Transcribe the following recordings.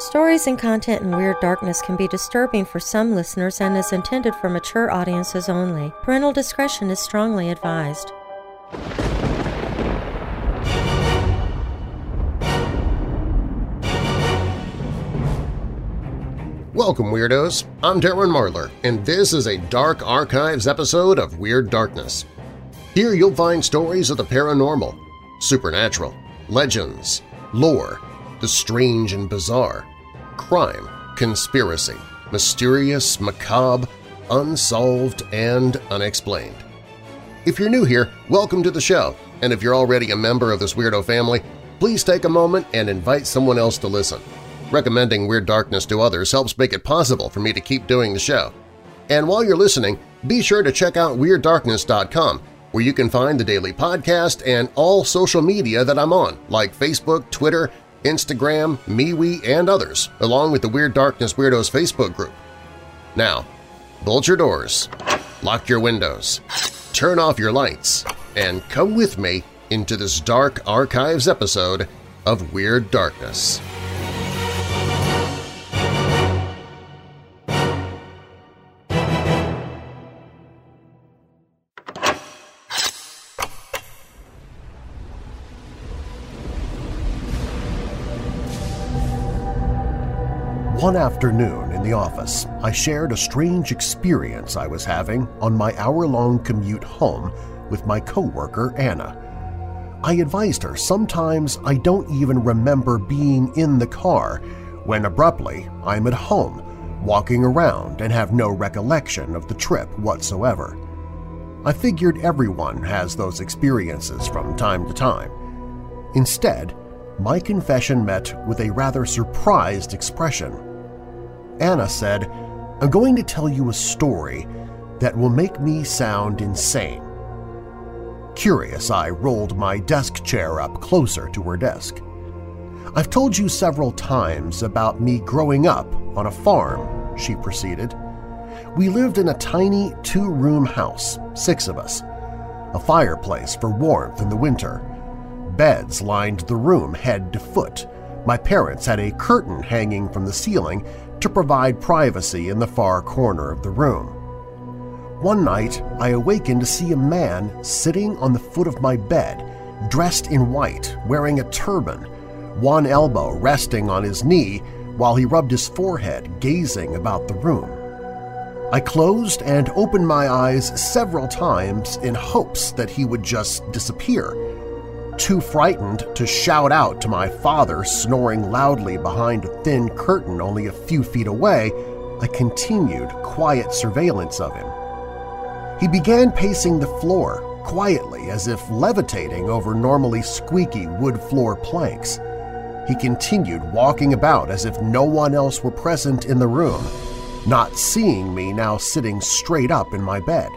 Stories and content in Weird Darkness can be disturbing for some listeners and is intended for mature audiences only. Parental discretion is strongly advised. Welcome, Weirdos! I'm Darren Marlar, and this is a Dark Archives episode of Weird Darkness. Here you'll find stories of the paranormal, supernatural, legends, lore, the strange and bizarre, crime, conspiracy, mysterious, macabre, unsolved, and unexplained. If you're new here, welcome to the show, and if you're already a member of this weirdo family, please take a moment and invite someone else to listen. Recommending Weird Darkness to others helps make it possible for me to keep doing the show. And while you're listening, be sure to check out WeirdDarkness.com, where you can find the daily podcast and all social media that I'm on, like Facebook, Twitter, Instagram, MeWe, and others, along with the Weird Darkness Weirdos Facebook group. Now, bolt your doors, lock your windows, turn off your lights, and come with me into this Dark Archives episode of Weird Darkness. One afternoon in the office, I shared a strange experience I was having on my hour-long commute home with my coworker Anna. I advised her sometimes I don't even remember being in the car when abruptly I'm at home, walking around and have no recollection of the trip whatsoever. I figured everyone has those experiences from time to time. Instead, my confession met with a rather surprised expression. Anna said, I'm going to tell you a story that will make me sound insane. Curious, I rolled my desk chair up closer to her desk. I've told you several times about me growing up on a farm, she proceeded. We lived in a tiny two-room house, six of us. A fireplace for warmth in the winter. Beds lined the room head to foot. My parents had a curtain hanging from the ceiling to provide privacy in the far corner of the room. One night, I awakened to see a man sitting on the foot of my bed, dressed in white, wearing a turban, one elbow resting on his knee while he rubbed his forehead, gazing about the room. I closed and opened my eyes several times in hopes that he would just disappear, too frightened to shout out to my father snoring loudly behind a thin curtain only a few feet away, I continued quiet surveillance of him. He began pacing the floor, quietly as if levitating over normally squeaky wood floor planks. He continued walking about as if no one else were present in the room, not seeing me now sitting straight up in my bed.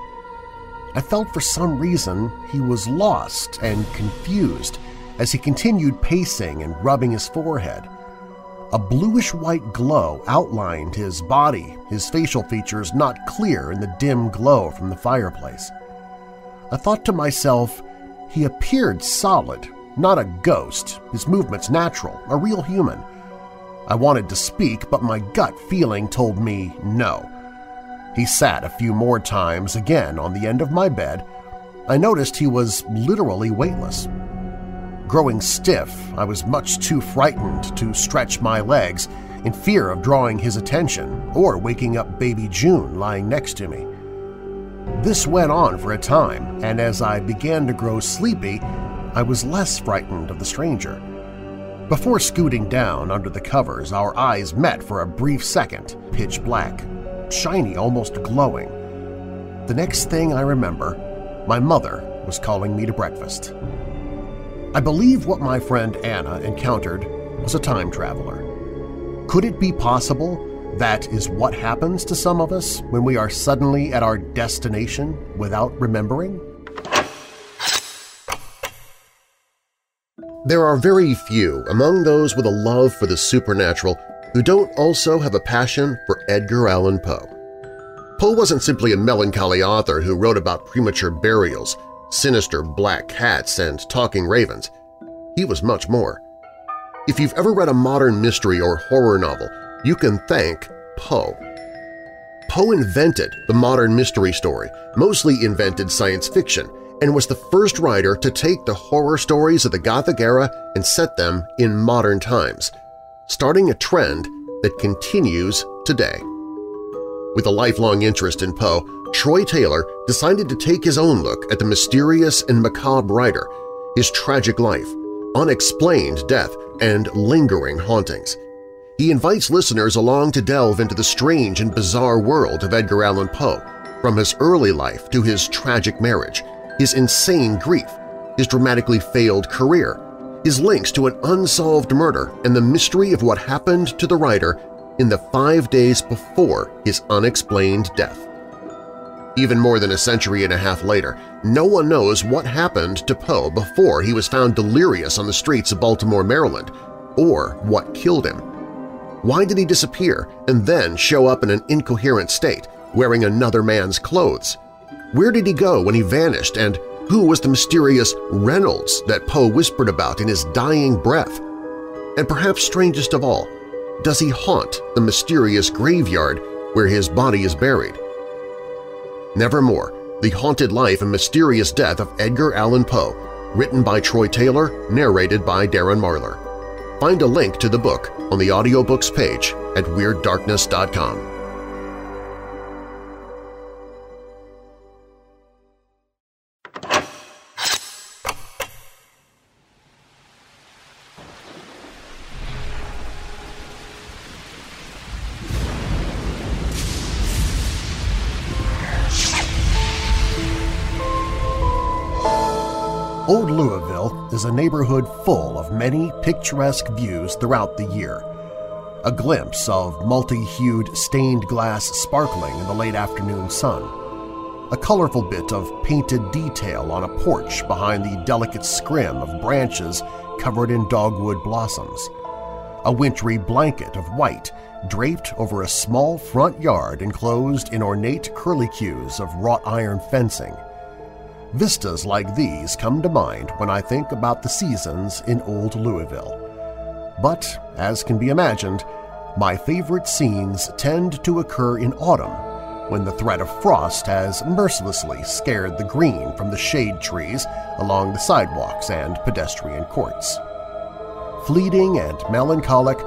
I felt for some reason he was lost and confused as he continued pacing and rubbing his forehead. A bluish-white glow outlined his body, his facial features not clear in the dim glow from the fireplace. I thought to myself, he appeared solid, not a ghost, his movements natural, a real human. I wanted to speak, but my gut feeling told me no. He sat a few more times again on the end of my bed. I noticed he was literally weightless. Growing stiff, I was much too frightened to stretch my legs in fear of drawing his attention or waking up baby June lying next to me. This went on for a time, and as I began to grow sleepy, I was less frightened of the stranger. Before scooting down under the covers, our eyes met for a brief second, pitch black, shiny, almost glowing. The next thing I remember, my mother was calling me to breakfast. I believe what my friend Anna encountered was a time traveler. Could it be possible that is what happens to some of us when we are suddenly at our destination without remembering? There are very few among those with a love for the supernatural who don't also have a passion for Edgar Allan Poe. Poe wasn't simply a melancholy author who wrote about premature burials, sinister black cats, and talking ravens. He was much more. If you've ever read a modern mystery or horror novel, you can thank Poe. Poe invented the modern mystery story, mostly invented science fiction, and was the first writer to take the horror stories of the Gothic era and set them in modern times, starting a trend that continues today. With a lifelong interest in Poe, Troy Taylor decided to take his own look at the mysterious and macabre writer, his tragic life, unexplained death, and lingering hauntings. He invites listeners along to delve into the strange and bizarre world of Edgar Allan Poe, from his early life to his tragic marriage, his insane grief, his dramatically failed career, his links to an unsolved murder, and the mystery of what happened to the writer in the five days before his unexplained death. Even more than a century and a half later, no one knows what happened to Poe before he was found delirious on the streets of Baltimore, Maryland, or what killed him. Why did he disappear and then show up in an incoherent state, wearing another man's clothes? Where did he go when he vanished, and who was the mysterious Reynolds that Poe whispered about in his dying breath? And perhaps strangest of all, does he haunt the mysterious graveyard where his body is buried? Nevermore, The Haunted Life and Mysterious Death of Edgar Allan Poe, written by Troy Taylor, narrated by Darren Marlar. Find a link to the book on the audiobooks page at WeirdDarkness.com. is a neighborhood full of many picturesque views throughout the year. A glimpse of multi-hued stained glass sparkling in the late afternoon sun. A colorful bit of painted detail on a porch behind the delicate scrim of branches covered in dogwood blossoms. A wintry blanket of white draped over a small front yard enclosed in ornate curlicues of wrought iron fencing. Vistas like these come to mind when I think about the seasons in Old Louisville. But, as can be imagined, my favorite scenes tend to occur in autumn when the threat of frost has mercilessly scared the green from the shade trees along the sidewalks and pedestrian courts. Fleeting and melancholic,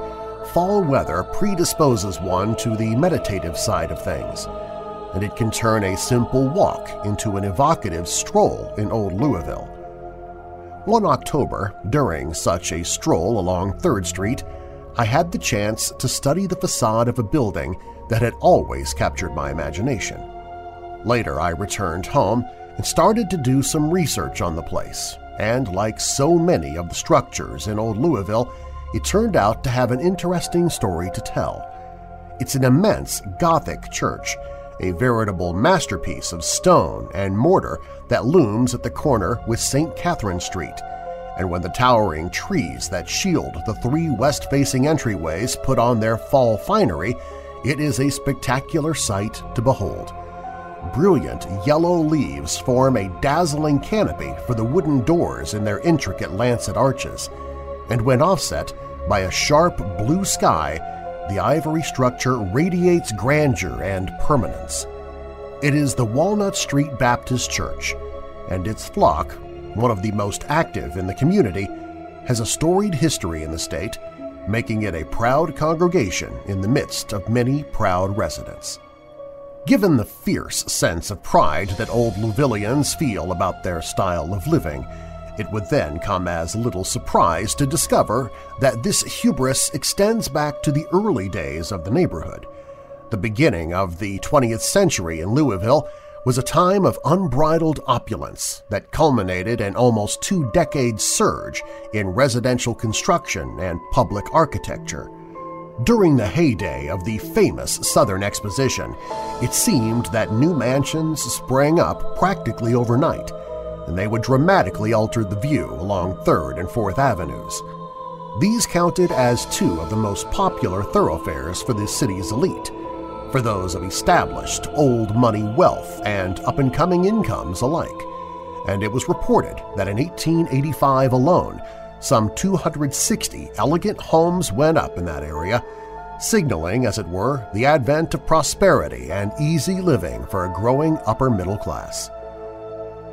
fall weather predisposes one to the meditative side of things – and it can turn a simple walk into an evocative stroll in Old Louisville. One October, during such a stroll along 3rd Street, I had the chance to study the facade of a building that had always captured my imagination. Later I returned home and started to do some research on the place, and like so many of the structures in Old Louisville, it turned out to have an interesting story to tell. It's an immense Gothic church a veritable masterpiece of stone and mortar that looms at the corner with St. Catherine Street, and when the towering trees that shield the three west-facing entryways put on their fall finery, it is a spectacular sight to behold. Brilliant yellow leaves form a dazzling canopy for the wooden doors in their intricate lancet arches, and when offset by a sharp blue sky, the ivory structure radiates grandeur and permanence. It is the Walnut Street Baptist Church, and its flock, one of the most active in the community, has a storied history in the state, making it a proud congregation in the midst of many proud residents. Given the fierce sense of pride that old Louisvillians feel about their style of living, it would then come as little surprise to discover that this hubris extends back to the early days of the neighborhood. The beginning of the 20th century in Louisville was a time of unbridled opulence that culminated in almost two-decade surge in residential construction and public architecture. During the heyday of the famous Southern Exposition, it seemed that new mansions sprang up practically overnight, and they would dramatically alter the view along 3rd and 4th Avenues. These counted as two of the most popular thoroughfares for the city's elite, for those of established old money wealth and up-and-coming incomes alike, and it was reported that in 1885 alone, some 260 elegant homes went up in that area, signaling, as it were, the advent of prosperity and easy living for a growing upper middle class.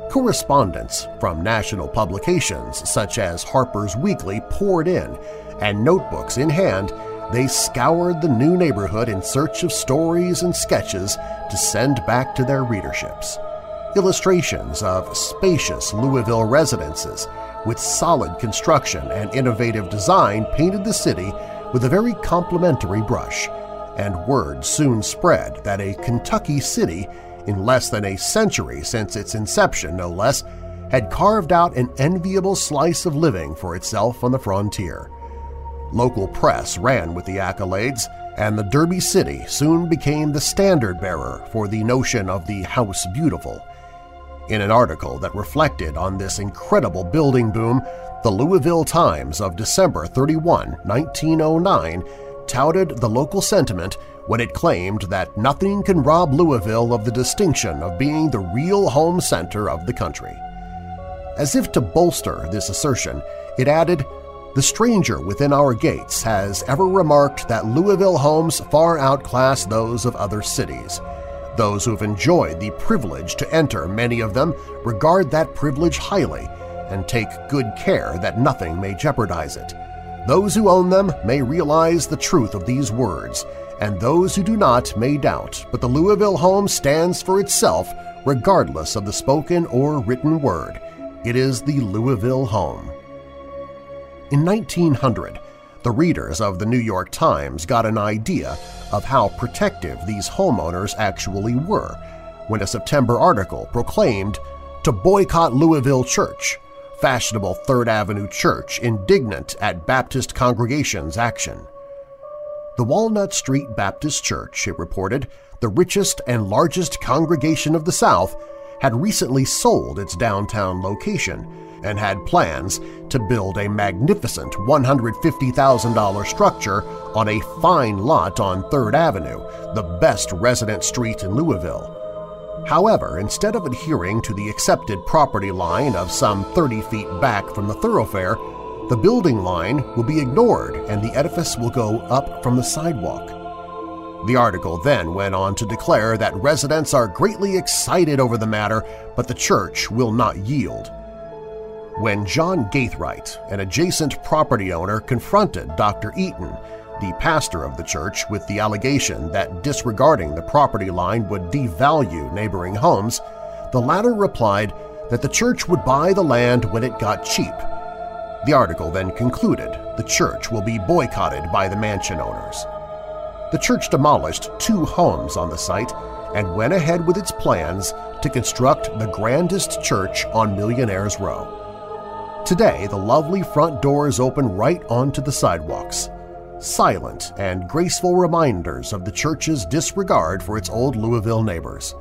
Correspondence from national publications such as Harper's Weekly poured in, and notebooks in hand, they scoured the new neighborhood in search of stories and sketches to send back to their readerships. Illustrations of spacious Louisville residences with solid construction and innovative design painted the city with a very complimentary brush, and word soon spread that a Kentucky city in less than a century since its inception no less, had carved out an enviable slice of living for itself on the frontier. Local press ran with the accolades, and the Derby City soon became the standard-bearer for the notion of the House Beautiful. In an article that reflected on this incredible building boom, the Louisville Times of December 31, 1909 touted the local sentiment when it claimed that nothing can rob Louisville of the distinction of being the real home center of the country. As if to bolster this assertion, it added, the stranger within our gates has ever remarked that Louisville homes far outclass those of other cities. Those who have enjoyed the privilege to enter many of them regard that privilege highly and take good care that nothing may jeopardize it. Those who own them may realize the truth of these words and those who do not may doubt, but the Louisville home stands for itself regardless of the spoken or written word. It is the Louisville home. In 1900, the readers of the New York Times got an idea of how protective these homeowners actually were when a September article proclaimed to boycott Louisville Church, fashionable Third Avenue church indignant at Baptist congregation's action. The Walnut Street Baptist Church, it reported, the richest and largest congregation of the South, had recently sold its downtown location and had plans to build a magnificent $150,000 structure on a fine lot on 3rd Avenue, the best resident street in Louisville. However, instead of adhering to the accepted property line of some 30 feet back from the thoroughfare, the building line will be ignored and the edifice will go up from the sidewalk. The article then went on to declare that residents are greatly excited over the matter, but the church will not yield. When John Gaithright, an adjacent property owner, confronted Dr. Eaton, the pastor of the church, with the allegation that disregarding the property line would devalue neighboring homes, the latter replied that the church would buy the land when it got cheap the article then concluded the church will be boycotted by the mansion owners. The church demolished two homes on the site and went ahead with its plans to construct the grandest church on Millionaires Row. Today, the lovely front doors open right onto the sidewalks, silent and graceful reminders of the church's disregard for its old Louisville neighbors.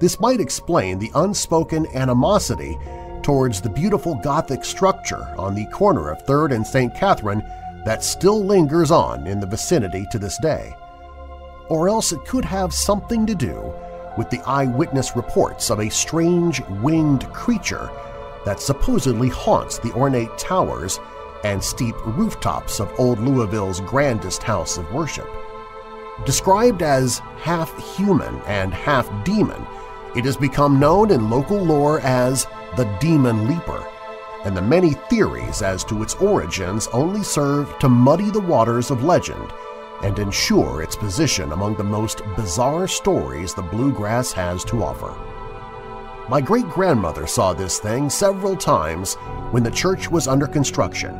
This might explain the unspoken animosity towards the beautiful Gothic structure on the corner of 3rd and St. Catherine that still lingers on in the vicinity to this day. Or else it could have something to do with the eyewitness reports of a strange winged creature that supposedly haunts the ornate towers and steep rooftops of old Louisville's grandest house of worship. Described as half-human and half-demon, it has become known in local lore as the Demon Leaper, and the many theories as to its origins only serve to muddy the waters of legend and ensure its position among the most bizarre stories the bluegrass has to offer. My great-grandmother saw this thing several times when the church was under construction,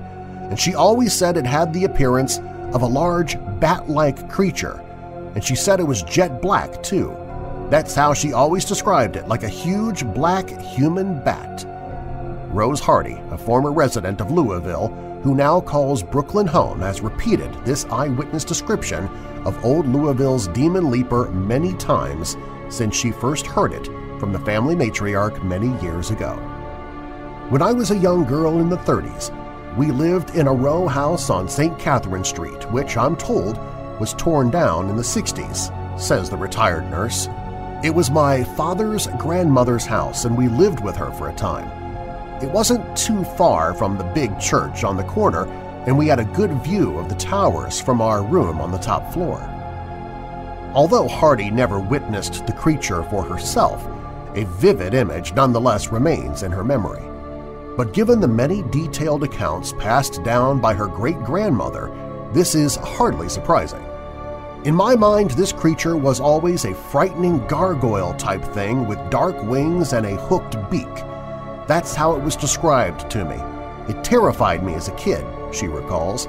and she always said it had the appearance of a large bat-like creature, and she said it was jet black too. That's how she always described it, like a huge black human bat. Rose Hardy, a former resident of Louisville, who now calls Brooklyn home, has repeated this eyewitness description of old Louisville's Demon Leaper many times since she first heard it from the family matriarch many years ago. When I was a young girl in the 30s, we lived in a row house on St. Catherine Street, which I'm told was torn down in the 60s, says the retired nurse. It was my father's grandmother's house and we lived with her for a time. It wasn't too far from the big church on the corner, and we had a good view of the towers from our room on the top floor. Although Hardy never witnessed the creature for herself, a vivid image nonetheless remains in her memory. But given the many detailed accounts passed down by her great-grandmother, this is hardly surprising. In my mind, this creature was always a frightening gargoyle-type thing with dark wings and a hooked beak. That's how it was described to me. It terrified me as a kid, she recalls,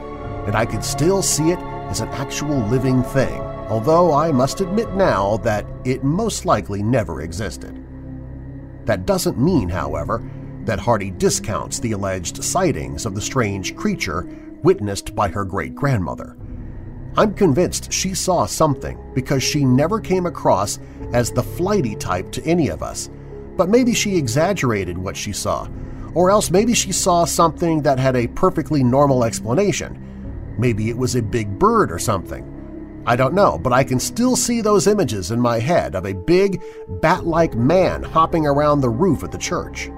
and I could still see it as an actual living thing, although I must admit now that it most likely never existed. That doesn't mean, however, that Hardy discounts the alleged sightings of the strange creature witnessed by her great-grandmother. I'm convinced she saw something because she never came across as the flighty type to any of us, but maybe she exaggerated what she saw, or else maybe she saw something that had a perfectly normal explanation. Maybe it was a big bird or something. I don't know, but I can still see those images in my head of a big, bat-like man hopping around the roof of the church.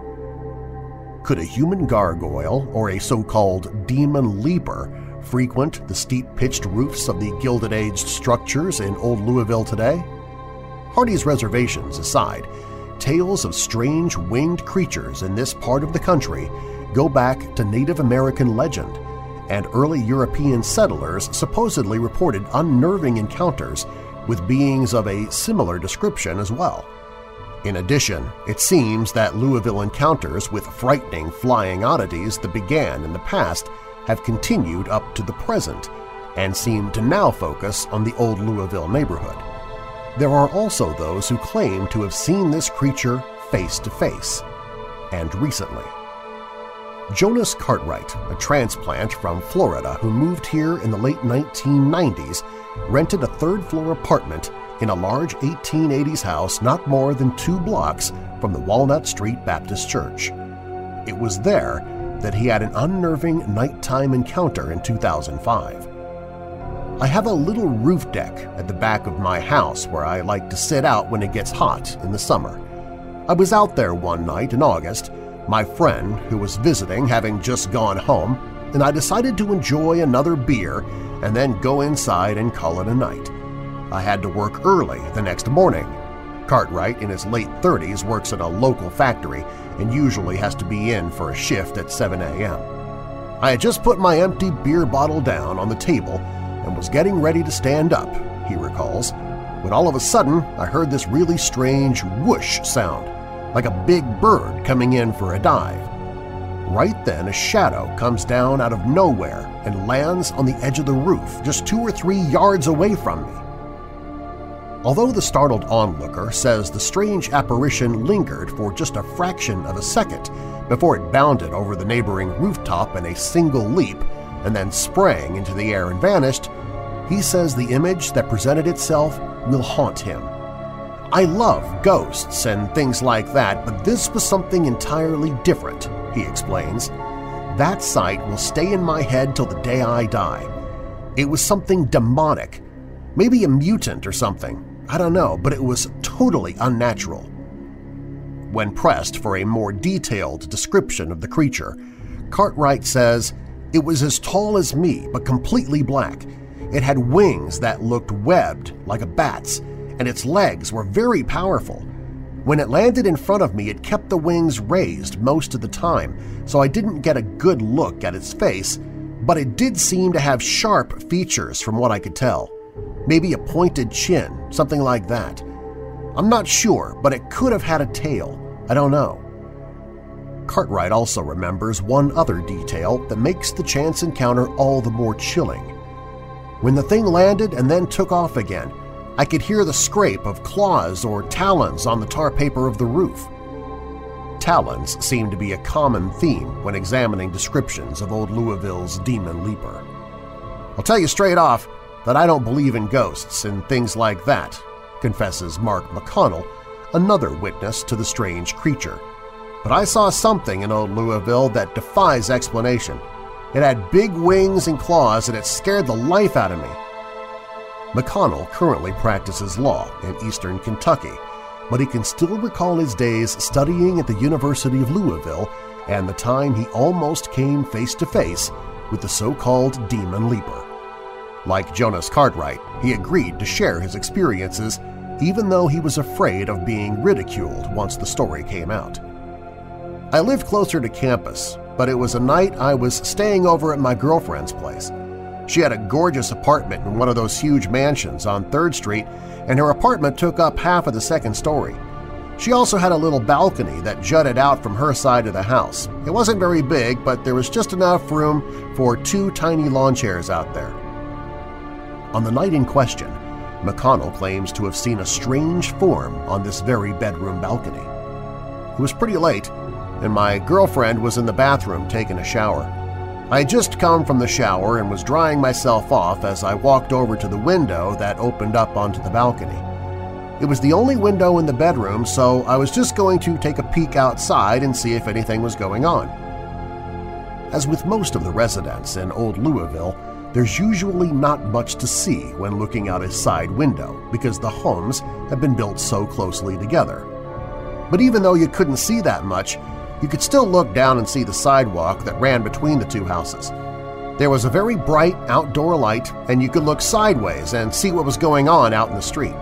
Could a human gargoyle or a so-called demon leaper frequent the steep-pitched roofs of the Gilded-Aged structures in Old Louisville today? Hardy's reservations aside, tales of strange winged creatures in this part of the country go back to Native American legend, and early European settlers supposedly reported unnerving encounters with beings of a similar description as well. In addition, it seems that Louisville encounters with frightening flying oddities that began in the past have continued up to the present and seem to now focus on the old Louisville neighborhood. There are also those who claim to have seen this creature face to face, and recently. Jonas Cartwright, a transplant from Florida who moved here in the late 1990s, rented a third-floor apartment in a large 1880s house not more than two blocks from the Walnut Street Baptist Church. It was there that he had an unnerving nighttime encounter in 2005. I have a little roof deck at the back of my house where I like to sit out when it gets hot in the summer. I was out there one night in August, my friend who was visiting having just gone home, and I decided to enjoy another beer and then go inside and call it a night. I had to work early the next morning. Cartwright, in his late 30s, works at a local factory and usually has to be in for a shift at 7 a.m. I had just put my empty beer bottle down on the table and was getting ready to stand up, he recalls, when all of a sudden I heard this really strange whoosh sound, like a big bird coming in for a dive. Right then a shadow comes down out of nowhere and lands on the edge of the roof just two or three yards away from me. Although the startled onlooker says the strange apparition lingered for just a fraction of a second before it bounded over the neighboring rooftop in a single leap and then sprang into the air and vanished, he says the image that presented itself will haunt him. I love ghosts and things like that, but this was something entirely different, he explains. That sight will stay in my head till the day I die. It was something demonic, maybe a mutant or something, I don't know, but it was totally unnatural. When pressed for a more detailed description of the creature, Cartwright says, It was as tall as me but completely black. It had wings that looked webbed like a bat's, and its legs were very powerful. When it landed in front of me, it kept the wings raised most of the time, so I didn't get a good look at its face, but it did seem to have sharp features from what I could tell maybe a pointed chin, something like that. I'm not sure, but it could have had a tail. I don't know. Cartwright also remembers one other detail that makes the chance encounter all the more chilling. When the thing landed and then took off again, I could hear the scrape of claws or talons on the tar paper of the roof. Talons seem to be a common theme when examining descriptions of old Louisville's demon leaper. I'll tell you straight off, that I don't believe in ghosts and things like that, confesses Mark McConnell, another witness to the strange creature. But I saw something in old Louisville that defies explanation. It had big wings and claws and it scared the life out of me. McConnell currently practices law in eastern Kentucky, but he can still recall his days studying at the University of Louisville and the time he almost came face to face with the so-called Demon Leaper. Like Jonas Cartwright, he agreed to share his experiences even though he was afraid of being ridiculed once the story came out. I lived closer to campus, but it was a night I was staying over at my girlfriend's place. She had a gorgeous apartment in one of those huge mansions on 3rd Street, and her apartment took up half of the second story. She also had a little balcony that jutted out from her side of the house. It wasn't very big, but there was just enough room for two tiny lawn chairs out there. On the night in question, McConnell claims to have seen a strange form on this very bedroom balcony. It was pretty late, and my girlfriend was in the bathroom taking a shower. I had just come from the shower and was drying myself off as I walked over to the window that opened up onto the balcony. It was the only window in the bedroom, so I was just going to take a peek outside and see if anything was going on. As with most of the residents in Old Louisville, there's usually not much to see when looking out a side window because the homes have been built so closely together. But even though you couldn't see that much, you could still look down and see the sidewalk that ran between the two houses. There was a very bright outdoor light, and you could look sideways and see what was going on out in the street.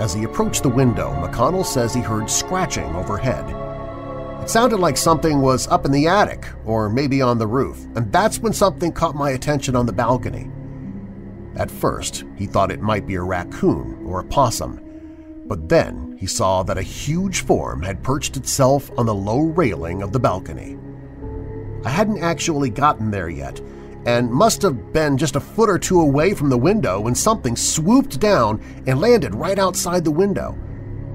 As he approached the window, McConnell says he heard scratching overhead. It sounded like something was up in the attic or maybe on the roof, and that's when something caught my attention on the balcony. At first, he thought it might be a raccoon or a possum, but then he saw that a huge form had perched itself on the low railing of the balcony. I hadn't actually gotten there yet, and must have been just a foot or two away from the window when something swooped down and landed right outside the window.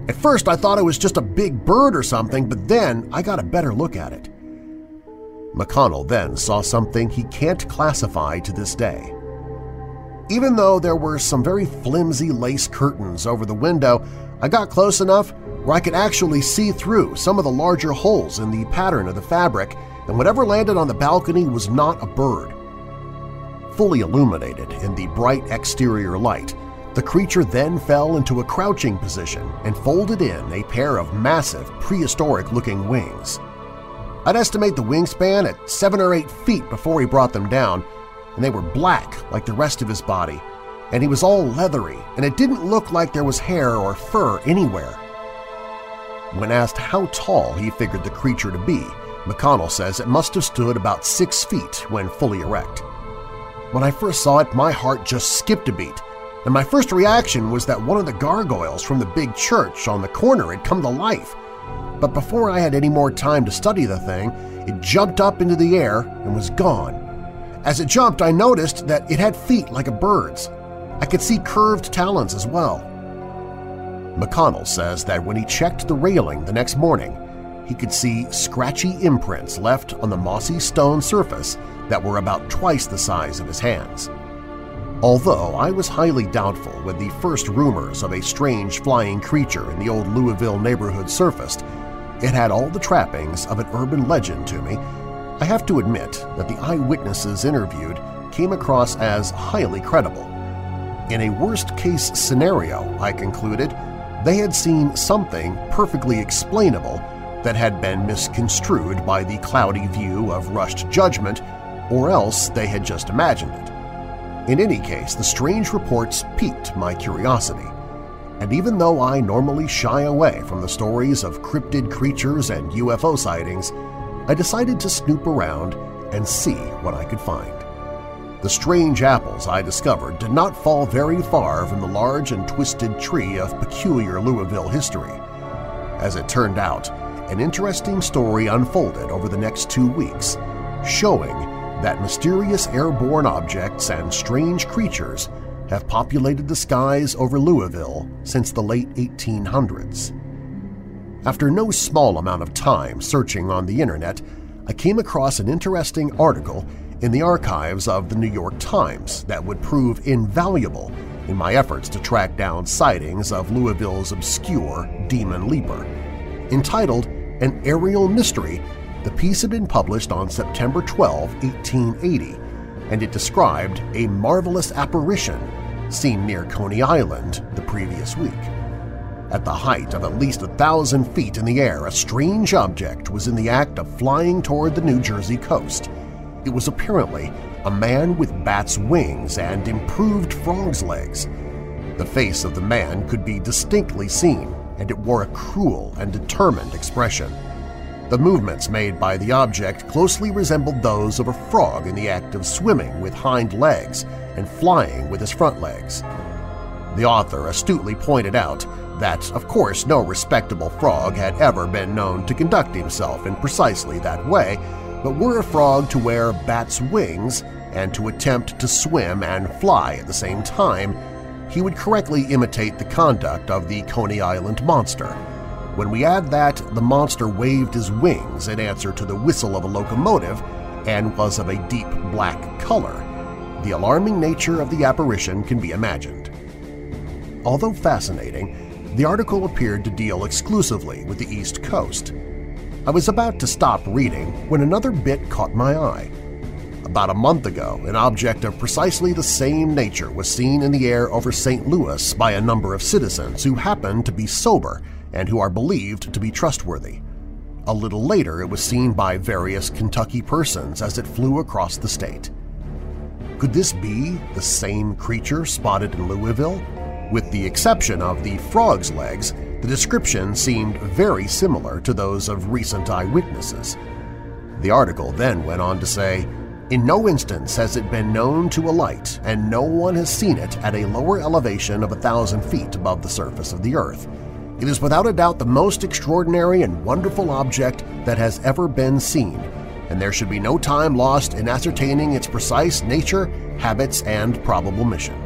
At first I thought it was just a big bird or something, but then I got a better look at it. McConnell then saw something he can't classify to this day. Even though there were some very flimsy lace curtains over the window, I got close enough where I could actually see through some of the larger holes in the pattern of the fabric, and whatever landed on the balcony was not a bird. Fully illuminated in the bright exterior light, the creature then fell into a crouching position and folded in a pair of massive, prehistoric-looking wings. I'd estimate the wingspan at seven or eight feet before he brought them down, and they were black like the rest of his body, and he was all leathery, and it didn't look like there was hair or fur anywhere. When asked how tall he figured the creature to be, McConnell says it must have stood about six feet when fully erect. When I first saw it, my heart just skipped a beat, and my first reaction was that one of the gargoyles from the big church on the corner had come to life. But before I had any more time to study the thing, it jumped up into the air and was gone. As it jumped, I noticed that it had feet like a bird's. I could see curved talons as well. McConnell says that when he checked the railing the next morning, he could see scratchy imprints left on the mossy stone surface that were about twice the size of his hands. Although I was highly doubtful when the first rumors of a strange flying creature in the old Louisville neighborhood surfaced, it had all the trappings of an urban legend to me, I have to admit that the eyewitnesses interviewed came across as highly credible. In a worst-case scenario, I concluded, they had seen something perfectly explainable that had been misconstrued by the cloudy view of rushed judgment, or else they had just imagined it. In any case, the strange reports piqued my curiosity, and even though I normally shy away from the stories of cryptid creatures and UFO sightings, I decided to snoop around and see what I could find. The strange apples I discovered did not fall very far from the large and twisted tree of peculiar Louisville history. As it turned out, an interesting story unfolded over the next two weeks, showing that mysterious airborne objects and strange creatures have populated the skies over Louisville since the late 1800s. After no small amount of time searching on the internet, I came across an interesting article in the archives of the New York Times that would prove invaluable in my efforts to track down sightings of Louisville's obscure Demon Leaper. Entitled An Aerial Mystery the piece had been published on September 12, 1880, and it described a marvelous apparition seen near Coney Island the previous week. At the height of at least a thousand feet in the air, a strange object was in the act of flying toward the New Jersey coast. It was apparently a man with bat's wings and improved frog's legs. The face of the man could be distinctly seen, and it wore a cruel and determined expression. The movements made by the object closely resembled those of a frog in the act of swimming with hind legs and flying with his front legs. The author astutely pointed out that, of course, no respectable frog had ever been known to conduct himself in precisely that way, but were a frog to wear bat's wings and to attempt to swim and fly at the same time, he would correctly imitate the conduct of the Coney Island monster. When we add that the monster waved his wings in answer to the whistle of a locomotive and was of a deep black color, the alarming nature of the apparition can be imagined. Although fascinating, the article appeared to deal exclusively with the East Coast. I was about to stop reading when another bit caught my eye. About a month ago, an object of precisely the same nature was seen in the air over St. Louis by a number of citizens who happened to be sober and who are believed to be trustworthy. A little later it was seen by various Kentucky persons as it flew across the state. Could this be the same creature spotted in Louisville with the exception of the frog's legs, the description seemed very similar to those of recent eyewitnesses. The article then went on to say, in no instance has it been known to alight, and no one has seen it at a lower elevation of a thousand feet above the surface of the Earth. It is without a doubt the most extraordinary and wonderful object that has ever been seen, and there should be no time lost in ascertaining its precise nature, habits, and probable mission.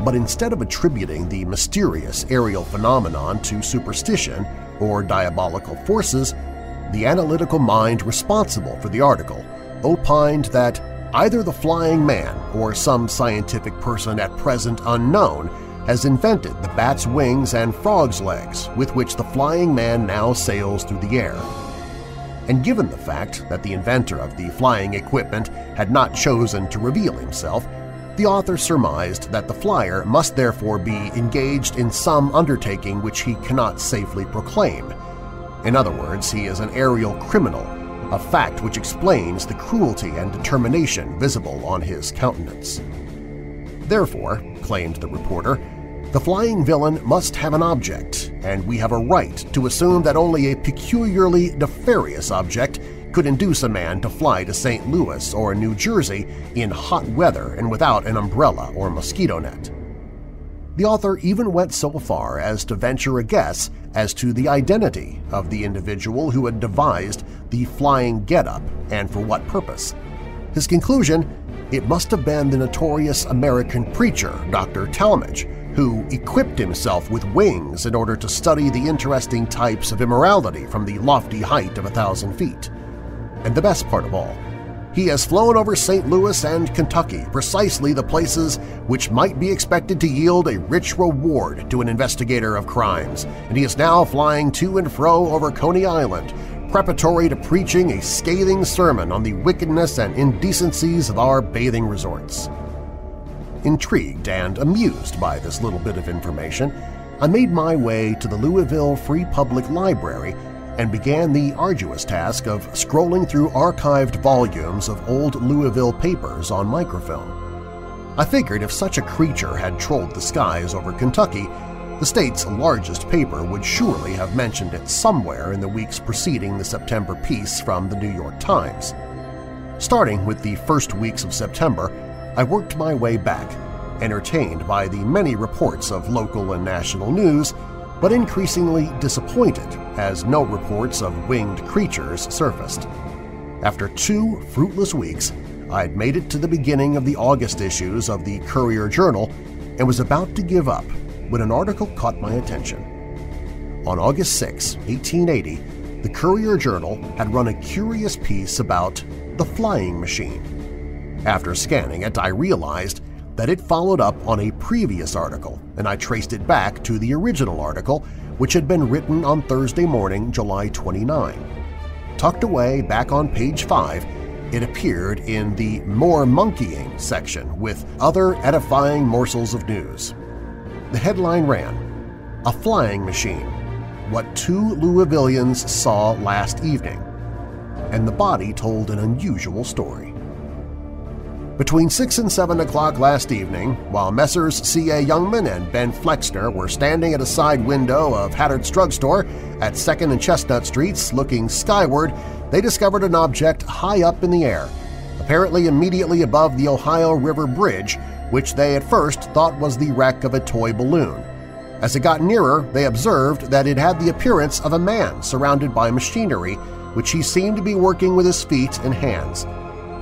But instead of attributing the mysterious aerial phenomenon to superstition or diabolical forces, the analytical mind responsible for the article opined that either the flying man or some scientific person at present unknown has invented the bat's wings and frog's legs with which the flying man now sails through the air. And given the fact that the inventor of the flying equipment had not chosen to reveal himself, the author surmised that the flyer must therefore be engaged in some undertaking which he cannot safely proclaim. In other words, he is an aerial criminal, a fact which explains the cruelty and determination visible on his countenance. Therefore, claimed the reporter, the flying villain must have an object, and we have a right to assume that only a peculiarly nefarious object could induce a man to fly to St. Louis or New Jersey in hot weather and without an umbrella or mosquito net. The author even went so far as to venture a guess as to the identity of the individual who had devised the flying getup and for what purpose. His conclusion, it must have been the notorious American preacher Dr. Talmage, who equipped himself with wings in order to study the interesting types of immorality from the lofty height of a thousand feet. And the best part of all, he has flown over St. Louis and Kentucky, precisely the places which might be expected to yield a rich reward to an investigator of crimes, and he is now flying to and fro over Coney Island, preparatory to preaching a scathing sermon on the wickedness and indecencies of our bathing resorts. Intrigued and amused by this little bit of information, I made my way to the Louisville Free Public Library and began the arduous task of scrolling through archived volumes of old Louisville papers on microfilm. I figured if such a creature had trolled the skies over Kentucky, the state's largest paper would surely have mentioned it somewhere in the weeks preceding the September piece from the New York Times. Starting with the first weeks of September, I worked my way back, entertained by the many reports of local and national news but increasingly disappointed as no reports of winged creatures surfaced. After two fruitless weeks, I'd made it to the beginning of the August issues of the Courier-Journal and was about to give up when an article caught my attention. On August 6, 1880, the Courier-Journal had run a curious piece about the flying machine. After scanning it, I realized that it followed up on a previous article, and I traced it back to the original article, which had been written on Thursday morning, July 29. Tucked away back on page 5, it appeared in the More Monkeying section with other edifying morsels of news. The headline ran, a flying machine, what two Louisvillians saw last evening, and the body told an unusual story. Between 6 and 7 o'clock last evening, while Messrs. C.A. Youngman and Ben Flexner were standing at a side window of Hattard's Drugstore at 2nd and Chestnut Streets looking skyward, they discovered an object high up in the air, apparently immediately above the Ohio River Bridge, which they at first thought was the wreck of a toy balloon. As it got nearer, they observed that it had the appearance of a man surrounded by machinery, which he seemed to be working with his feet and hands.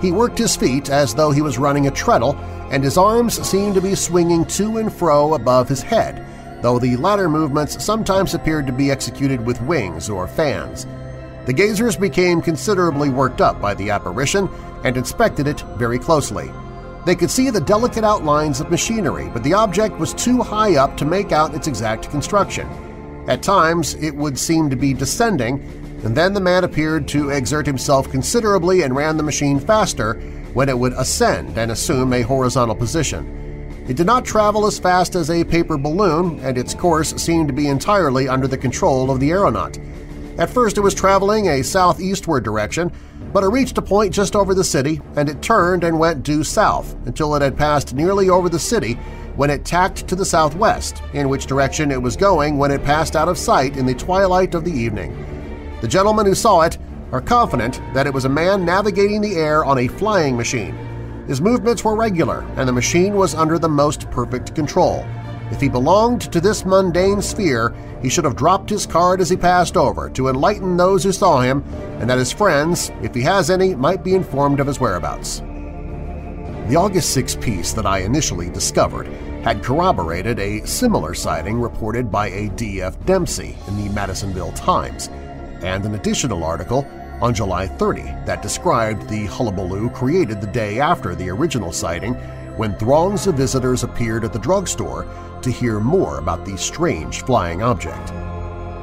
He worked his feet as though he was running a treadle, and his arms seemed to be swinging to and fro above his head, though the latter movements sometimes appeared to be executed with wings or fans. The gazers became considerably worked up by the apparition and inspected it very closely. They could see the delicate outlines of machinery, but the object was too high up to make out its exact construction. At times, it would seem to be descending, and then the man appeared to exert himself considerably and ran the machine faster when it would ascend and assume a horizontal position. It did not travel as fast as a paper balloon, and its course seemed to be entirely under the control of the aeronaut. At first it was traveling a southeastward direction, but it reached a point just over the city and it turned and went due south until it had passed nearly over the city when it tacked to the southwest, in which direction it was going when it passed out of sight in the twilight of the evening. The gentlemen who saw it are confident that it was a man navigating the air on a flying machine. His movements were regular and the machine was under the most perfect control. If he belonged to this mundane sphere, he should have dropped his card as he passed over to enlighten those who saw him and that his friends, if he has any, might be informed of his whereabouts. The August 6 piece that I initially discovered had corroborated a similar sighting reported by a D.F. Dempsey in the Madisonville Times, and an additional article on July 30 that described the hullabaloo created the day after the original sighting when throngs of visitors appeared at the drugstore to hear more about the strange flying object.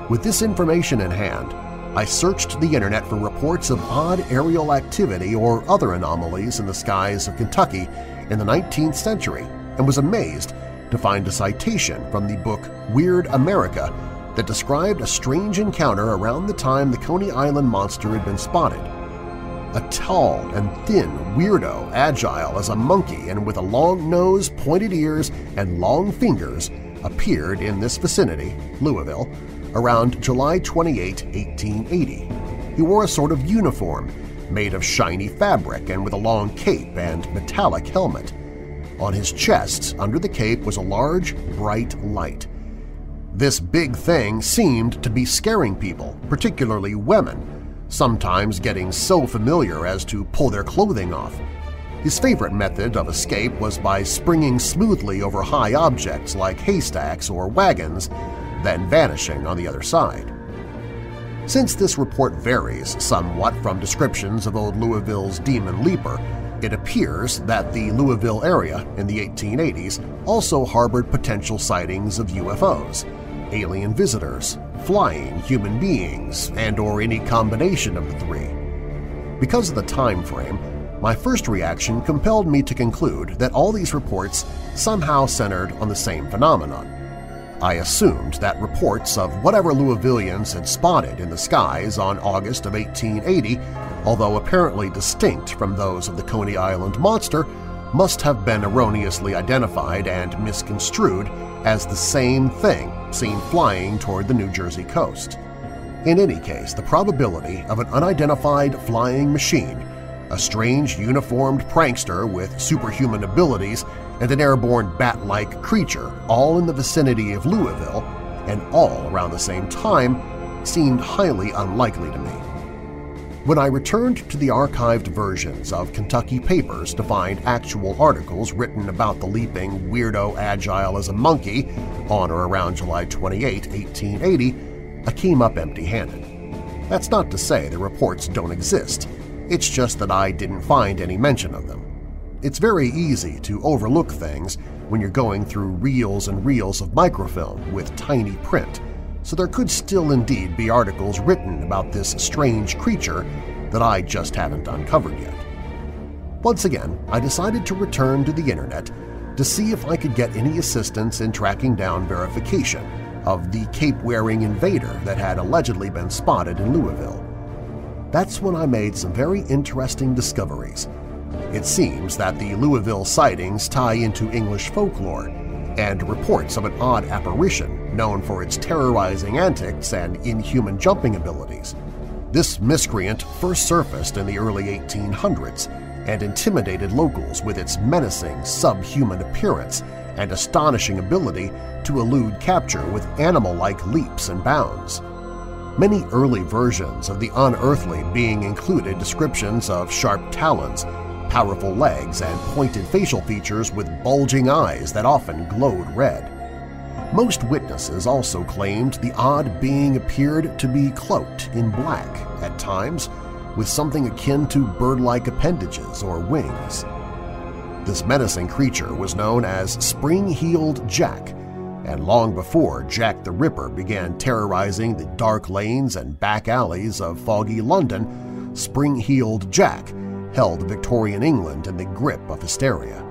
With this information in hand, I searched the internet for reports of odd aerial activity or other anomalies in the skies of Kentucky in the 19th century and was amazed to find a citation from the book Weird America that described a strange encounter around the time the Coney Island monster had been spotted. A tall and thin weirdo, agile as a monkey and with a long nose, pointed ears, and long fingers, appeared in this vicinity, Louisville, around July 28, 1880. He wore a sort of uniform made of shiny fabric and with a long cape and metallic helmet. On his chest, under the cape, was a large, bright light. This big thing seemed to be scaring people, particularly women, sometimes getting so familiar as to pull their clothing off. His favorite method of escape was by springing smoothly over high objects like haystacks or wagons, then vanishing on the other side. Since this report varies somewhat from descriptions of old Louisville's Demon Leaper, it appears that the Louisville area in the 1880s also harbored potential sightings of UFOs, alien visitors, flying human beings, and or any combination of the three. Because of the time frame, my first reaction compelled me to conclude that all these reports somehow centered on the same phenomenon. I assumed that reports of whatever Louisvillians had spotted in the skies on August of 1880, although apparently distinct from those of the Coney Island monster, must have been erroneously identified and misconstrued as the same thing seen flying toward the New Jersey coast. In any case, the probability of an unidentified flying machine, a strange uniformed prankster with superhuman abilities, and an airborne bat-like creature all in the vicinity of Louisville and all around the same time seemed highly unlikely to me. When I returned to the archived versions of Kentucky papers to find actual articles written about the leaping weirdo agile as a monkey on or around July 28, 1880, I came up empty-handed. That's not to say the reports don't exist, it's just that I didn't find any mention of them. It's very easy to overlook things when you're going through reels and reels of microfilm with tiny print, so there could still indeed be articles written about this strange creature that I just haven't uncovered yet. Once again, I decided to return to the internet to see if I could get any assistance in tracking down verification, of the cape-wearing invader that had allegedly been spotted in Louisville. That's when I made some very interesting discoveries. It seems that the Louisville sightings tie into English folklore and reports of an odd apparition known for its terrorizing antics and inhuman jumping abilities. This miscreant first surfaced in the early 1800s and intimidated locals with its menacing, subhuman appearance and astonishing ability to elude capture with animal-like leaps and bounds. Many early versions of the unearthly being included descriptions of sharp talons, powerful legs, and pointed facial features with bulging eyes that often glowed red. Most witnesses also claimed the odd being appeared to be cloaked in black at times, with something akin to bird-like appendages or wings. This menacing creature was known as Spring-Heeled Jack, and long before Jack the Ripper began terrorizing the dark lanes and back alleys of foggy London, Spring-Heeled Jack held Victorian England in the grip of hysteria.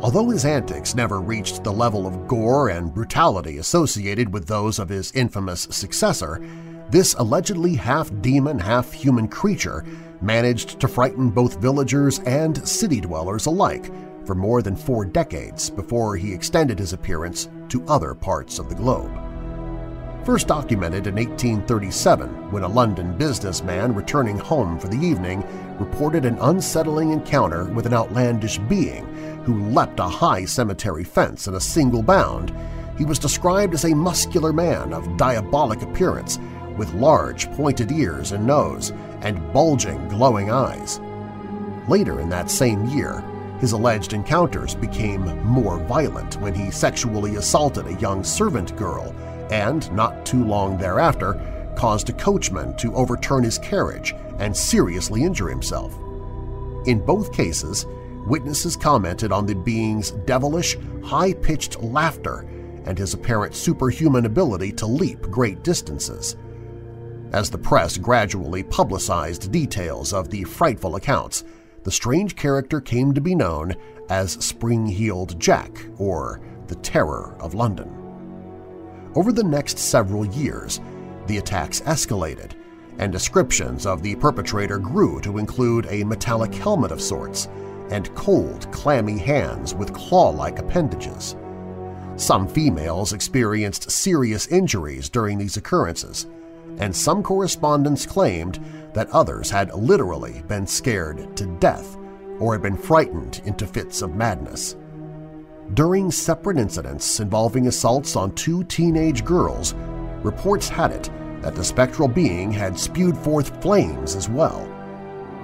Although his antics never reached the level of gore and brutality associated with those of his infamous successor, this allegedly half-demon, half-human creature managed to frighten both villagers and city dwellers alike for more than four decades before he extended his appearance to other parts of the globe. First documented in 1837 when a London businessman returning home for the evening reported an unsettling encounter with an outlandish being who leapt a high cemetery fence in a single bound, he was described as a muscular man of diabolic appearance with large pointed ears and nose and bulging glowing eyes. Later in that same year, his alleged encounters became more violent when he sexually assaulted a young servant girl and, not too long thereafter, caused a coachman to overturn his carriage and seriously injure himself. In both cases, witnesses commented on the being's devilish, high-pitched laughter and his apparent superhuman ability to leap great distances. As the press gradually publicized details of the frightful accounts, the strange character came to be known as Spring-Heeled Jack or the Terror of London. Over the next several years, the attacks escalated, and descriptions of the perpetrator grew to include a metallic helmet of sorts and cold, clammy hands with claw-like appendages. Some females experienced serious injuries during these occurrences, and some correspondents claimed that others had literally been scared to death or had been frightened into fits of madness. During separate incidents involving assaults on two teenage girls, reports had it that the spectral being had spewed forth flames as well.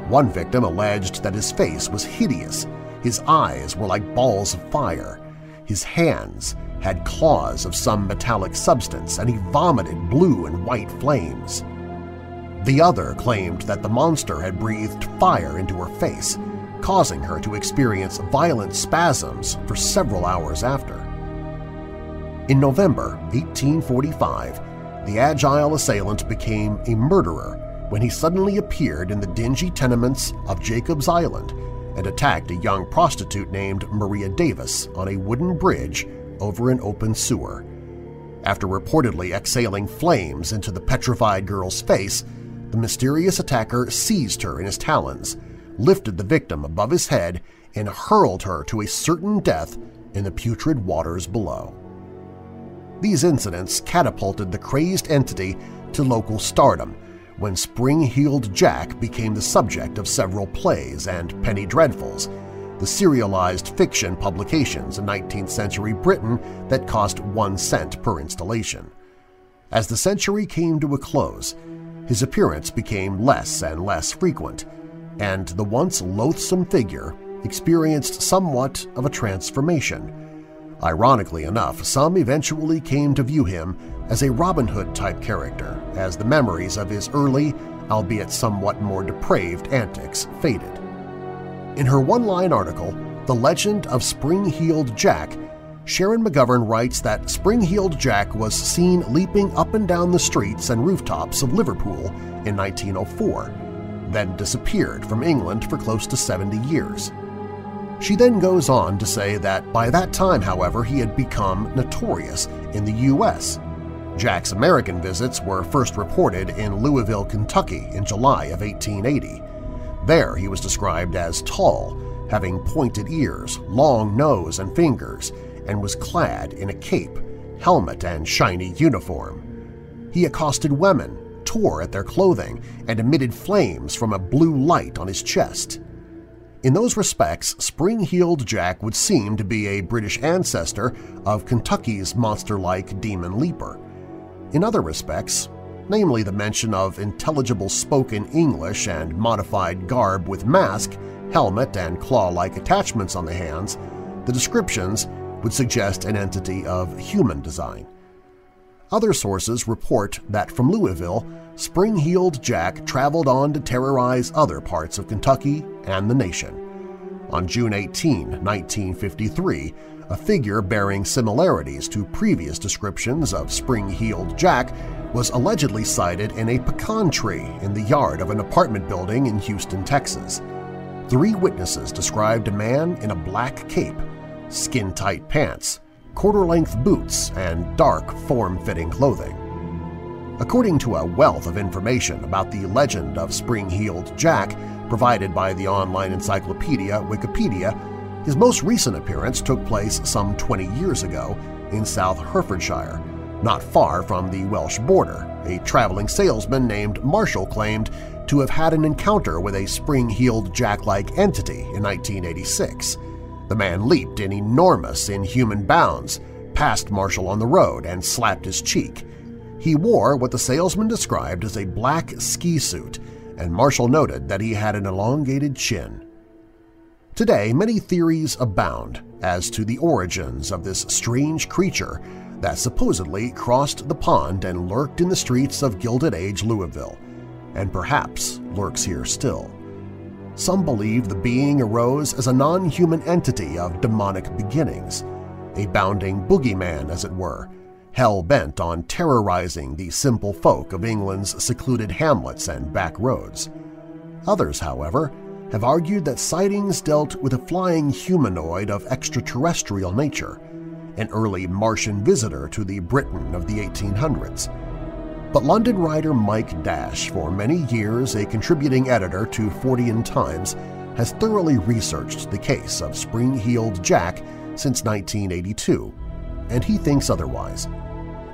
One victim alleged that his face was hideous, his eyes were like balls of fire, his hands had claws of some metallic substance and he vomited blue and white flames. The other claimed that the monster had breathed fire into her face, causing her to experience violent spasms for several hours after. In November 1845, the agile assailant became a murderer when he suddenly appeared in the dingy tenements of Jacob's Island and attacked a young prostitute named Maria Davis on a wooden bridge over an open sewer. After reportedly exhaling flames into the petrified girl's face, the mysterious attacker seized her in his talons, lifted the victim above his head, and hurled her to a certain death in the putrid waters below. These incidents catapulted the crazed entity to local stardom when Spring-Heeled Jack became the subject of several plays and penny dreadfuls, the serialized fiction publications in 19th-century Britain that cost one cent per installation. As the century came to a close, his appearance became less and less frequent, and the once loathsome figure experienced somewhat of a transformation. Ironically enough, some eventually came to view him as a Robin Hood-type character as the memories of his early, albeit somewhat more depraved antics faded. In her one-line article, The Legend of Spring-Heeled Jack, Sharon McGovern writes that Spring-Heeled Jack was seen leaping up and down the streets and rooftops of Liverpool in 1904, then disappeared from England for close to 70 years. She then goes on to say that by that time, however, he had become notorious in the U.S., Jack's American visits were first reported in Louisville, Kentucky in July of 1880. There he was described as tall, having pointed ears, long nose and fingers, and was clad in a cape, helmet, and shiny uniform. He accosted women, tore at their clothing, and emitted flames from a blue light on his chest. In those respects, Spring-Heeled Jack would seem to be a British ancestor of Kentucky's monster-like Demon Leaper. In other respects, namely the mention of intelligible spoken English and modified garb with mask, helmet, and claw-like attachments on the hands, the descriptions would suggest an entity of human design. Other sources report that from Louisville, Spring-Heeled Jack traveled on to terrorize other parts of Kentucky and the nation. On June 18, 1953, a figure bearing similarities to previous descriptions of Spring-Heeled Jack was allegedly sighted in a pecan tree in the yard of an apartment building in Houston, Texas. Three witnesses described a man in a black cape, skin-tight pants, quarter-length boots, and dark, form-fitting clothing. According to a wealth of information about the legend of Spring-Heeled Jack provided by the online encyclopedia Wikipedia, his most recent appearance took place some 20 years ago in South Herefordshire, not far from the Welsh border. A traveling salesman named Marshall claimed to have had an encounter with a spring-heeled jack-like entity in 1986. The man leaped in enormous, inhuman bounds, passed Marshall on the road, and slapped his cheek. He wore what the salesman described as a black ski suit, and Marshall noted that he had an elongated chin. Today, many theories abound as to the origins of this strange creature that supposedly crossed the pond and lurked in the streets of Gilded Age Louisville, and perhaps lurks here still. Some believe the being arose as a non-human entity of demonic beginnings, a bounding boogeyman, as it were, hell-bent on terrorizing the simple folk of England's secluded hamlets and back roads. Others, however, have argued that sightings dealt with a flying humanoid of extraterrestrial nature, an early Martian visitor to the Britain of the 1800s. But London writer Mike Dash, for many years a contributing editor to Fortean Times, has thoroughly researched the case of Spring-Heeled Jack since 1982, and he thinks otherwise.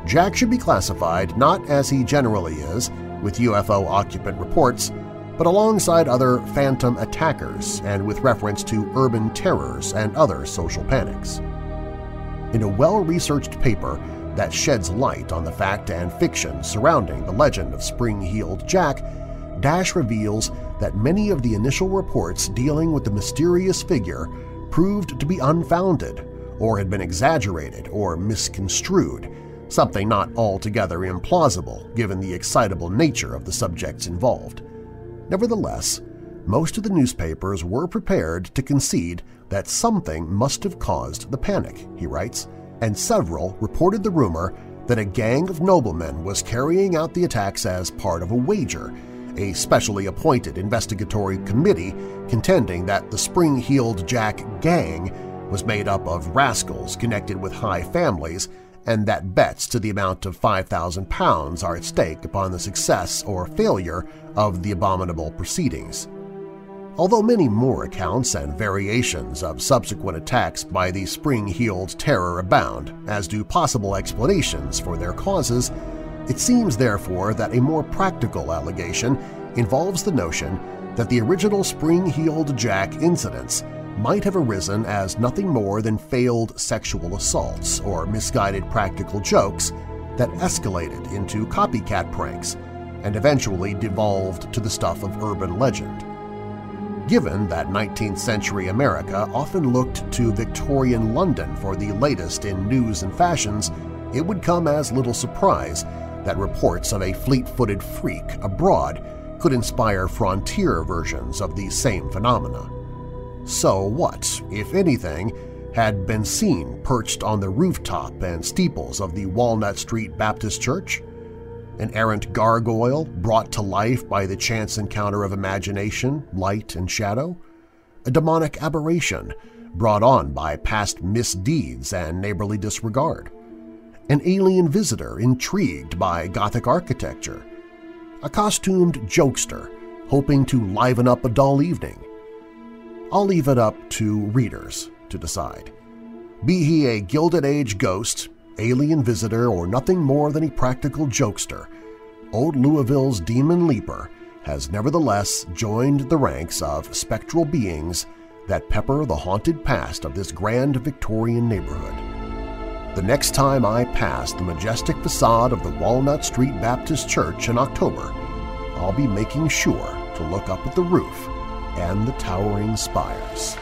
Jack should be classified not as he generally is, with UFO occupant reports, but alongside other phantom attackers and with reference to urban terrors and other social panics. In a well-researched paper that sheds light on the fact and fiction surrounding the legend of Spring-Heeled Jack, Dash reveals that many of the initial reports dealing with the mysterious figure proved to be unfounded or had been exaggerated or misconstrued, something not altogether implausible given the excitable nature of the subjects involved. Nevertheless, most of the newspapers were prepared to concede that something must have caused the panic, he writes, and several reported the rumor that a gang of noblemen was carrying out the attacks as part of a wager, a specially appointed investigatory committee contending that the Spring-Heeled Jack gang was made up of rascals connected with high families and that bets to the amount of £5,000 are at stake upon the success or failure of the abominable proceedings. Although many more accounts and variations of subsequent attacks by the spring-heeled terror abound, as do possible explanations for their causes, it seems therefore that a more practical allegation involves the notion that the original spring-heeled Jack incidents might have arisen as nothing more than failed sexual assaults or misguided practical jokes that escalated into copycat pranks and eventually devolved to the stuff of urban legend. Given that 19th-century America often looked to Victorian London for the latest in news and fashions, it would come as little surprise that reports of a fleet-footed freak abroad could inspire frontier versions of the same phenomena. So what, if anything, had been seen perched on the rooftop and steeples of the Walnut Street Baptist Church? An errant gargoyle brought to life by the chance encounter of imagination, light, and shadow? A demonic aberration brought on by past misdeeds and neighborly disregard? an alien visitor intrigued by Gothic architecture, a costumed jokester hoping to liven up a dull evening. I'll leave it up to readers to decide. Be he a Gilded Age ghost, alien visitor, or nothing more than a practical jokester, old Louisville's Demon Leaper has nevertheless joined the ranks of spectral beings that pepper the haunted past of this grand Victorian neighborhood. The next time I pass the majestic facade of the Walnut Street Baptist Church in October, I'll be making sure to look up at the roof and the towering spires.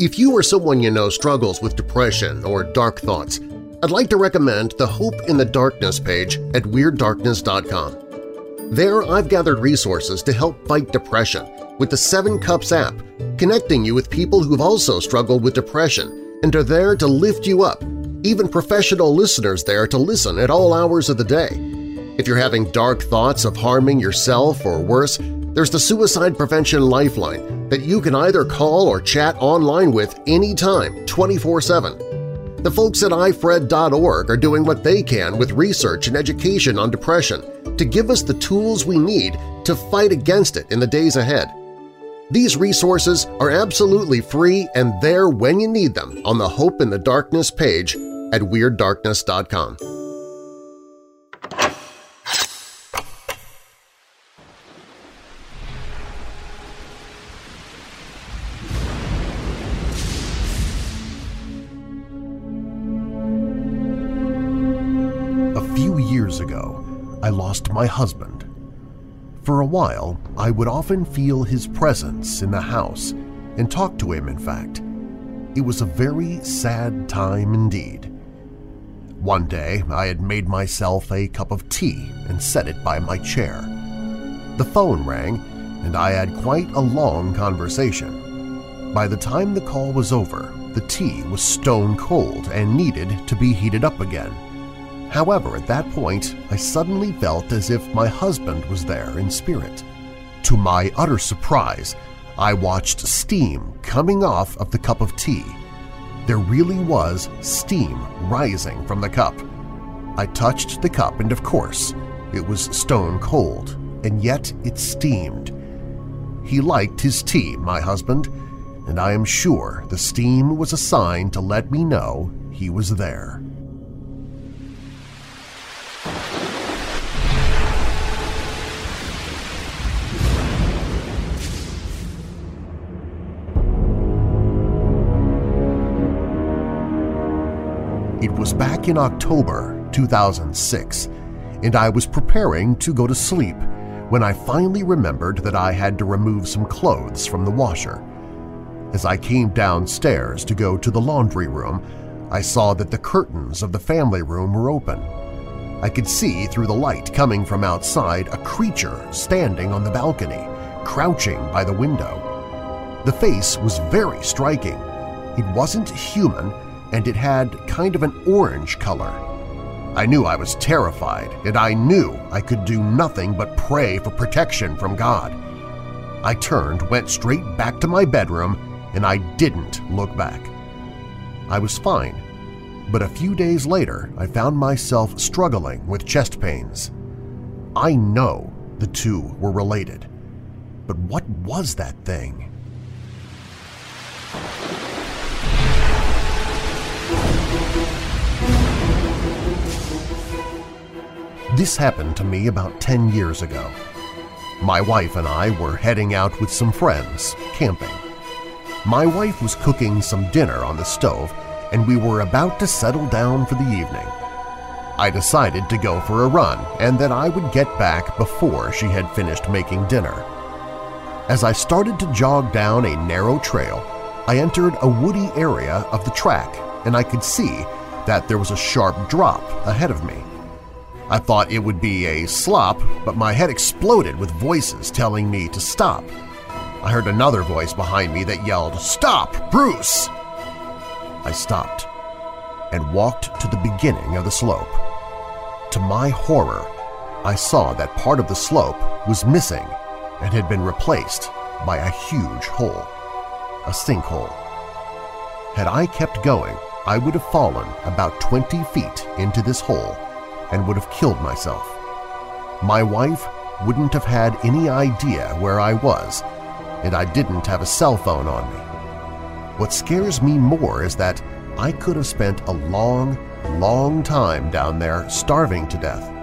If you or someone you know struggles with depression or dark thoughts, I'd like to recommend the Hope in the Darkness page at WeirdDarkness.com. There I've gathered resources to help fight depression with the Seven Cups app, connecting you with people who've also struggled with depression and are there to lift you up, even professional listeners there to listen at all hours of the day. If you're having dark thoughts of harming yourself or worse, there's the Suicide Prevention Lifeline that you can either call or chat online with anytime, 24-7. The folks at ifred.org are doing what they can with research and education on depression to give us the tools we need to fight against it in the days ahead. These resources are absolutely free and there when you need them on the Hope in the Darkness page at WeirdDarkness.com. my husband. For a while, I would often feel his presence in the house and talk to him, in fact. It was a very sad time indeed. One day, I had made myself a cup of tea and set it by my chair. The phone rang, and I had quite a long conversation. By the time the call was over, the tea was stone cold and needed to be heated up again. However, at that point, I suddenly felt as if my husband was there in spirit. To my utter surprise, I watched steam coming off of the cup of tea. There really was steam rising from the cup. I touched the cup and of course, it was stone cold, and yet it steamed. He liked his tea, my husband, and I am sure the steam was a sign to let me know he was there. Was back in October 2006, and I was preparing to go to sleep when I finally remembered that I had to remove some clothes from the washer. As I came downstairs to go to the laundry room, I saw that the curtains of the family room were open. I could see through the light coming from outside a creature standing on the balcony, crouching by the window. The face was very striking. It wasn't human, and it had kind of an orange color. I knew I was terrified, and I knew I could do nothing but pray for protection from God. I turned, went straight back to my bedroom, and I didn't look back. I was fine, but a few days later I found myself struggling with chest pains. I know the two were related, but what was that thing? This happened to me about 10 years ago. My wife and I were heading out with some friends, camping. My wife was cooking some dinner on the stove and we were about to settle down for the evening. I decided to go for a run and that I would get back before she had finished making dinner. As I started to jog down a narrow trail, I entered a woody area of the track and I could see that there was a sharp drop ahead of me. I thought it would be a slop, but my head exploded with voices telling me to stop. I heard another voice behind me that yelled, Stop, Bruce! I stopped and walked to the beginning of the slope. To my horror, I saw that part of the slope was missing and had been replaced by a huge hole, a sinkhole. had I kept going, I would have fallen about 20 feet into this hole and would have killed myself. My wife wouldn't have had any idea where I was, and I didn't have a cell phone on me. What scares me more is that I could have spent a long, long time down there starving to death.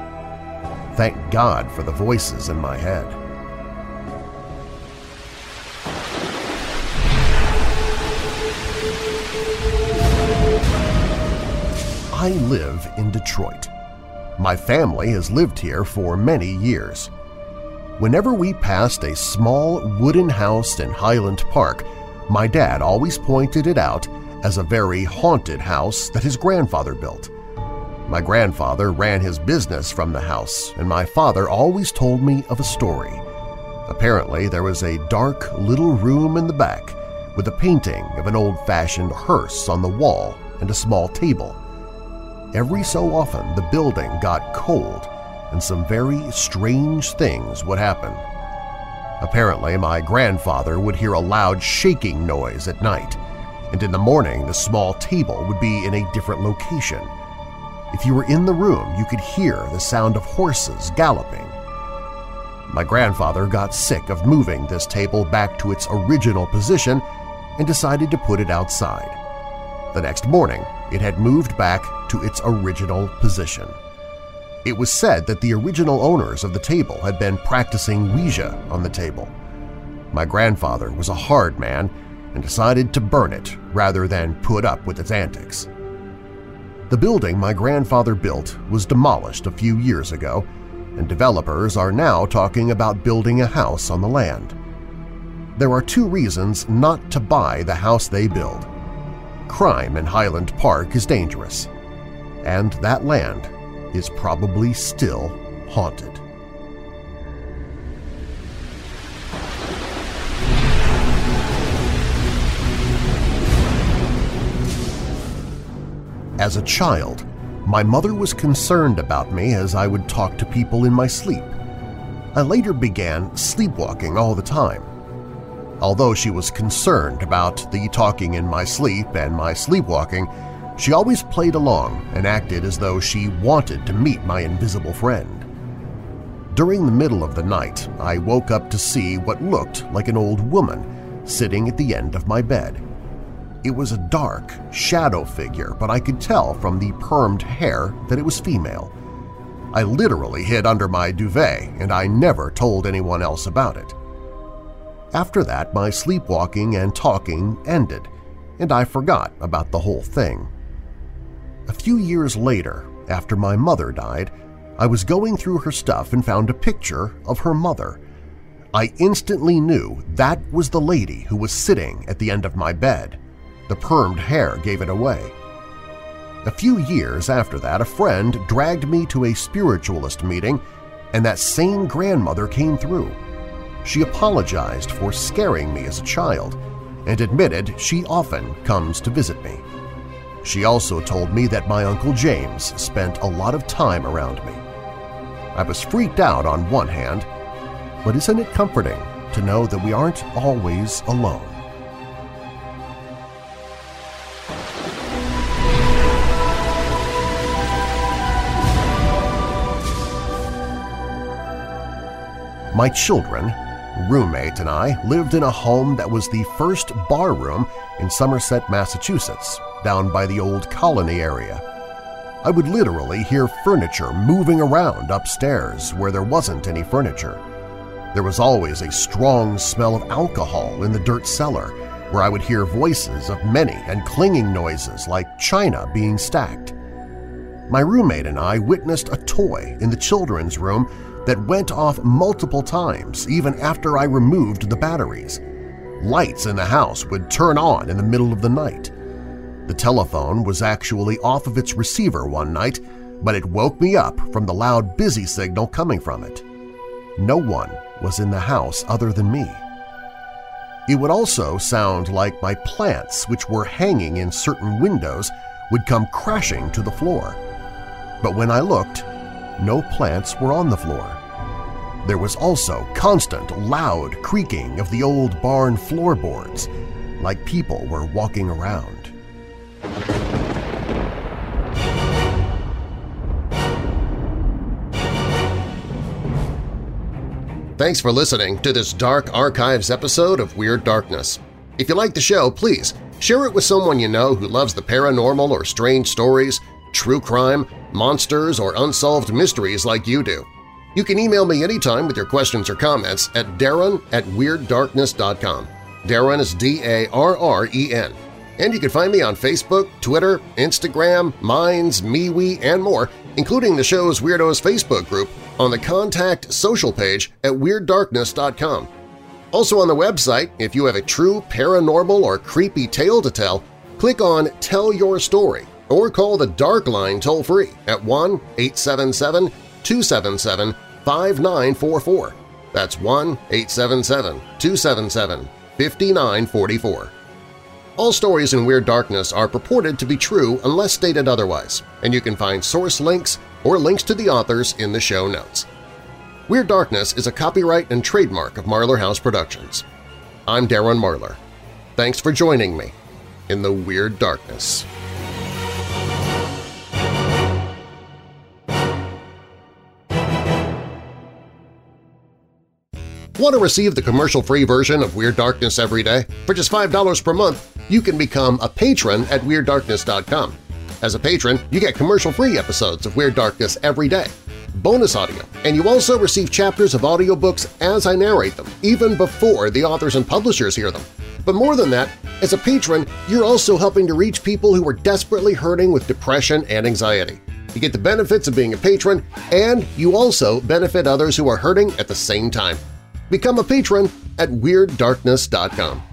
Thank God for the voices in my head. I live in Detroit. My family has lived here for many years. Whenever we passed a small wooden house in Highland Park, my dad always pointed it out as a very haunted house that his grandfather built. My grandfather ran his business from the house, and my father always told me of a story. Apparently, there was a dark little room in the back with a painting of an old-fashioned hearse on the wall and a small table. Every so often the building got cold and some very strange things would happen. Apparently, my grandfather would hear a loud shaking noise at night, and in the morning the small table would be in a different location. If you were in the room, you could hear the sound of horses galloping. My grandfather got sick of moving this table back to its original position and decided to put it outside. The next morning, it had moved back to its original position. It was said that the original owners of the table had been practicing Ouija on the table. My grandfather was a hard man and decided to burn it rather than put up with its antics. The building my grandfather built was demolished a few years ago, and developers are now talking about building a house on the land. There are two reasons not to buy the house they build crime in Highland Park is dangerous, and that land is probably still haunted. As a child, my mother was concerned about me as I would talk to people in my sleep. I later began sleepwalking all the time, Although she was concerned about the talking in my sleep and my sleepwalking, she always played along and acted as though she wanted to meet my invisible friend. During the middle of the night, I woke up to see what looked like an old woman sitting at the end of my bed. It was a dark, shadow figure, but I could tell from the permed hair that it was female. I literally hid under my duvet, and I never told anyone else about it. After that, my sleepwalking and talking ended, and I forgot about the whole thing. A few years later, after my mother died, I was going through her stuff and found a picture of her mother. I instantly knew that was the lady who was sitting at the end of my bed. The permed hair gave it away. A few years after that, a friend dragged me to a spiritualist meeting, and that same grandmother came through. She apologized for scaring me as a child and admitted she often comes to visit me. She also told me that my Uncle James spent a lot of time around me. I was freaked out on one hand, but isn't it comforting to know that we aren't always alone? My children roommate and I lived in a home that was the first bar room in Somerset, Massachusetts, down by the old colony area. I would literally hear furniture moving around upstairs where there wasn't any furniture. There was always a strong smell of alcohol in the dirt cellar, where I would hear voices of many and clinging noises like china being stacked. My roommate and I witnessed a toy in the children's room that went off multiple times even after I removed the batteries. Lights in the house would turn on in the middle of the night. The telephone was actually off of its receiver one night, but it woke me up from the loud busy signal coming from it. No one was in the house other than me. It would also sound like my plants, which were hanging in certain windows, would come crashing to the floor. But when I looked, no plants were on the floor. There was also constant, loud creaking of the old barn floorboards, like people were walking around. Thanks for listening to this Dark Archives episode of Weird Darkness. If you like the show, please share it with someone you know who loves the paranormal or strange stories, true crime, monsters, or unsolved mysteries like you do. You can email me anytime with your questions or comments at darren at WeirdDarkness.com. Darren is D-A-R-R-E-N. And you can find me on Facebook, Twitter, Instagram, Minds, MeWe, and more, including the show's Weirdos Facebook group on the Contact Social page at WeirdDarkness.com. Also on the website, if you have a true paranormal or creepy tale to tell, click on Tell Your Story or call the Dark Line toll-free at 1-877-277-5944. That's 1-877-277-5944. All stories in Weird Darkness are purported to be true unless stated otherwise, and you can find source links or links to the authors in the show notes. Weird Darkness is a copyright and trademark of Marlar House Productions. I'm Darren Marlar. Thanks for joining me in the Weird Darkness. Want to receive the commercial-free version of Weird Darkness every day? For just $5 per month, you can become a patron at WeirdDarkness.com. As a patron, you get commercial-free episodes of Weird Darkness every day, bonus audio, and you also receive chapters of audiobooks as I narrate them, even before the authors and publishers hear them. But more than that, as a patron, you're also helping to reach people who are desperately hurting with depression and anxiety. You get the benefits of being a patron, and you also benefit others who are hurting at the same time. Become a patron at WeirdDarkness.com.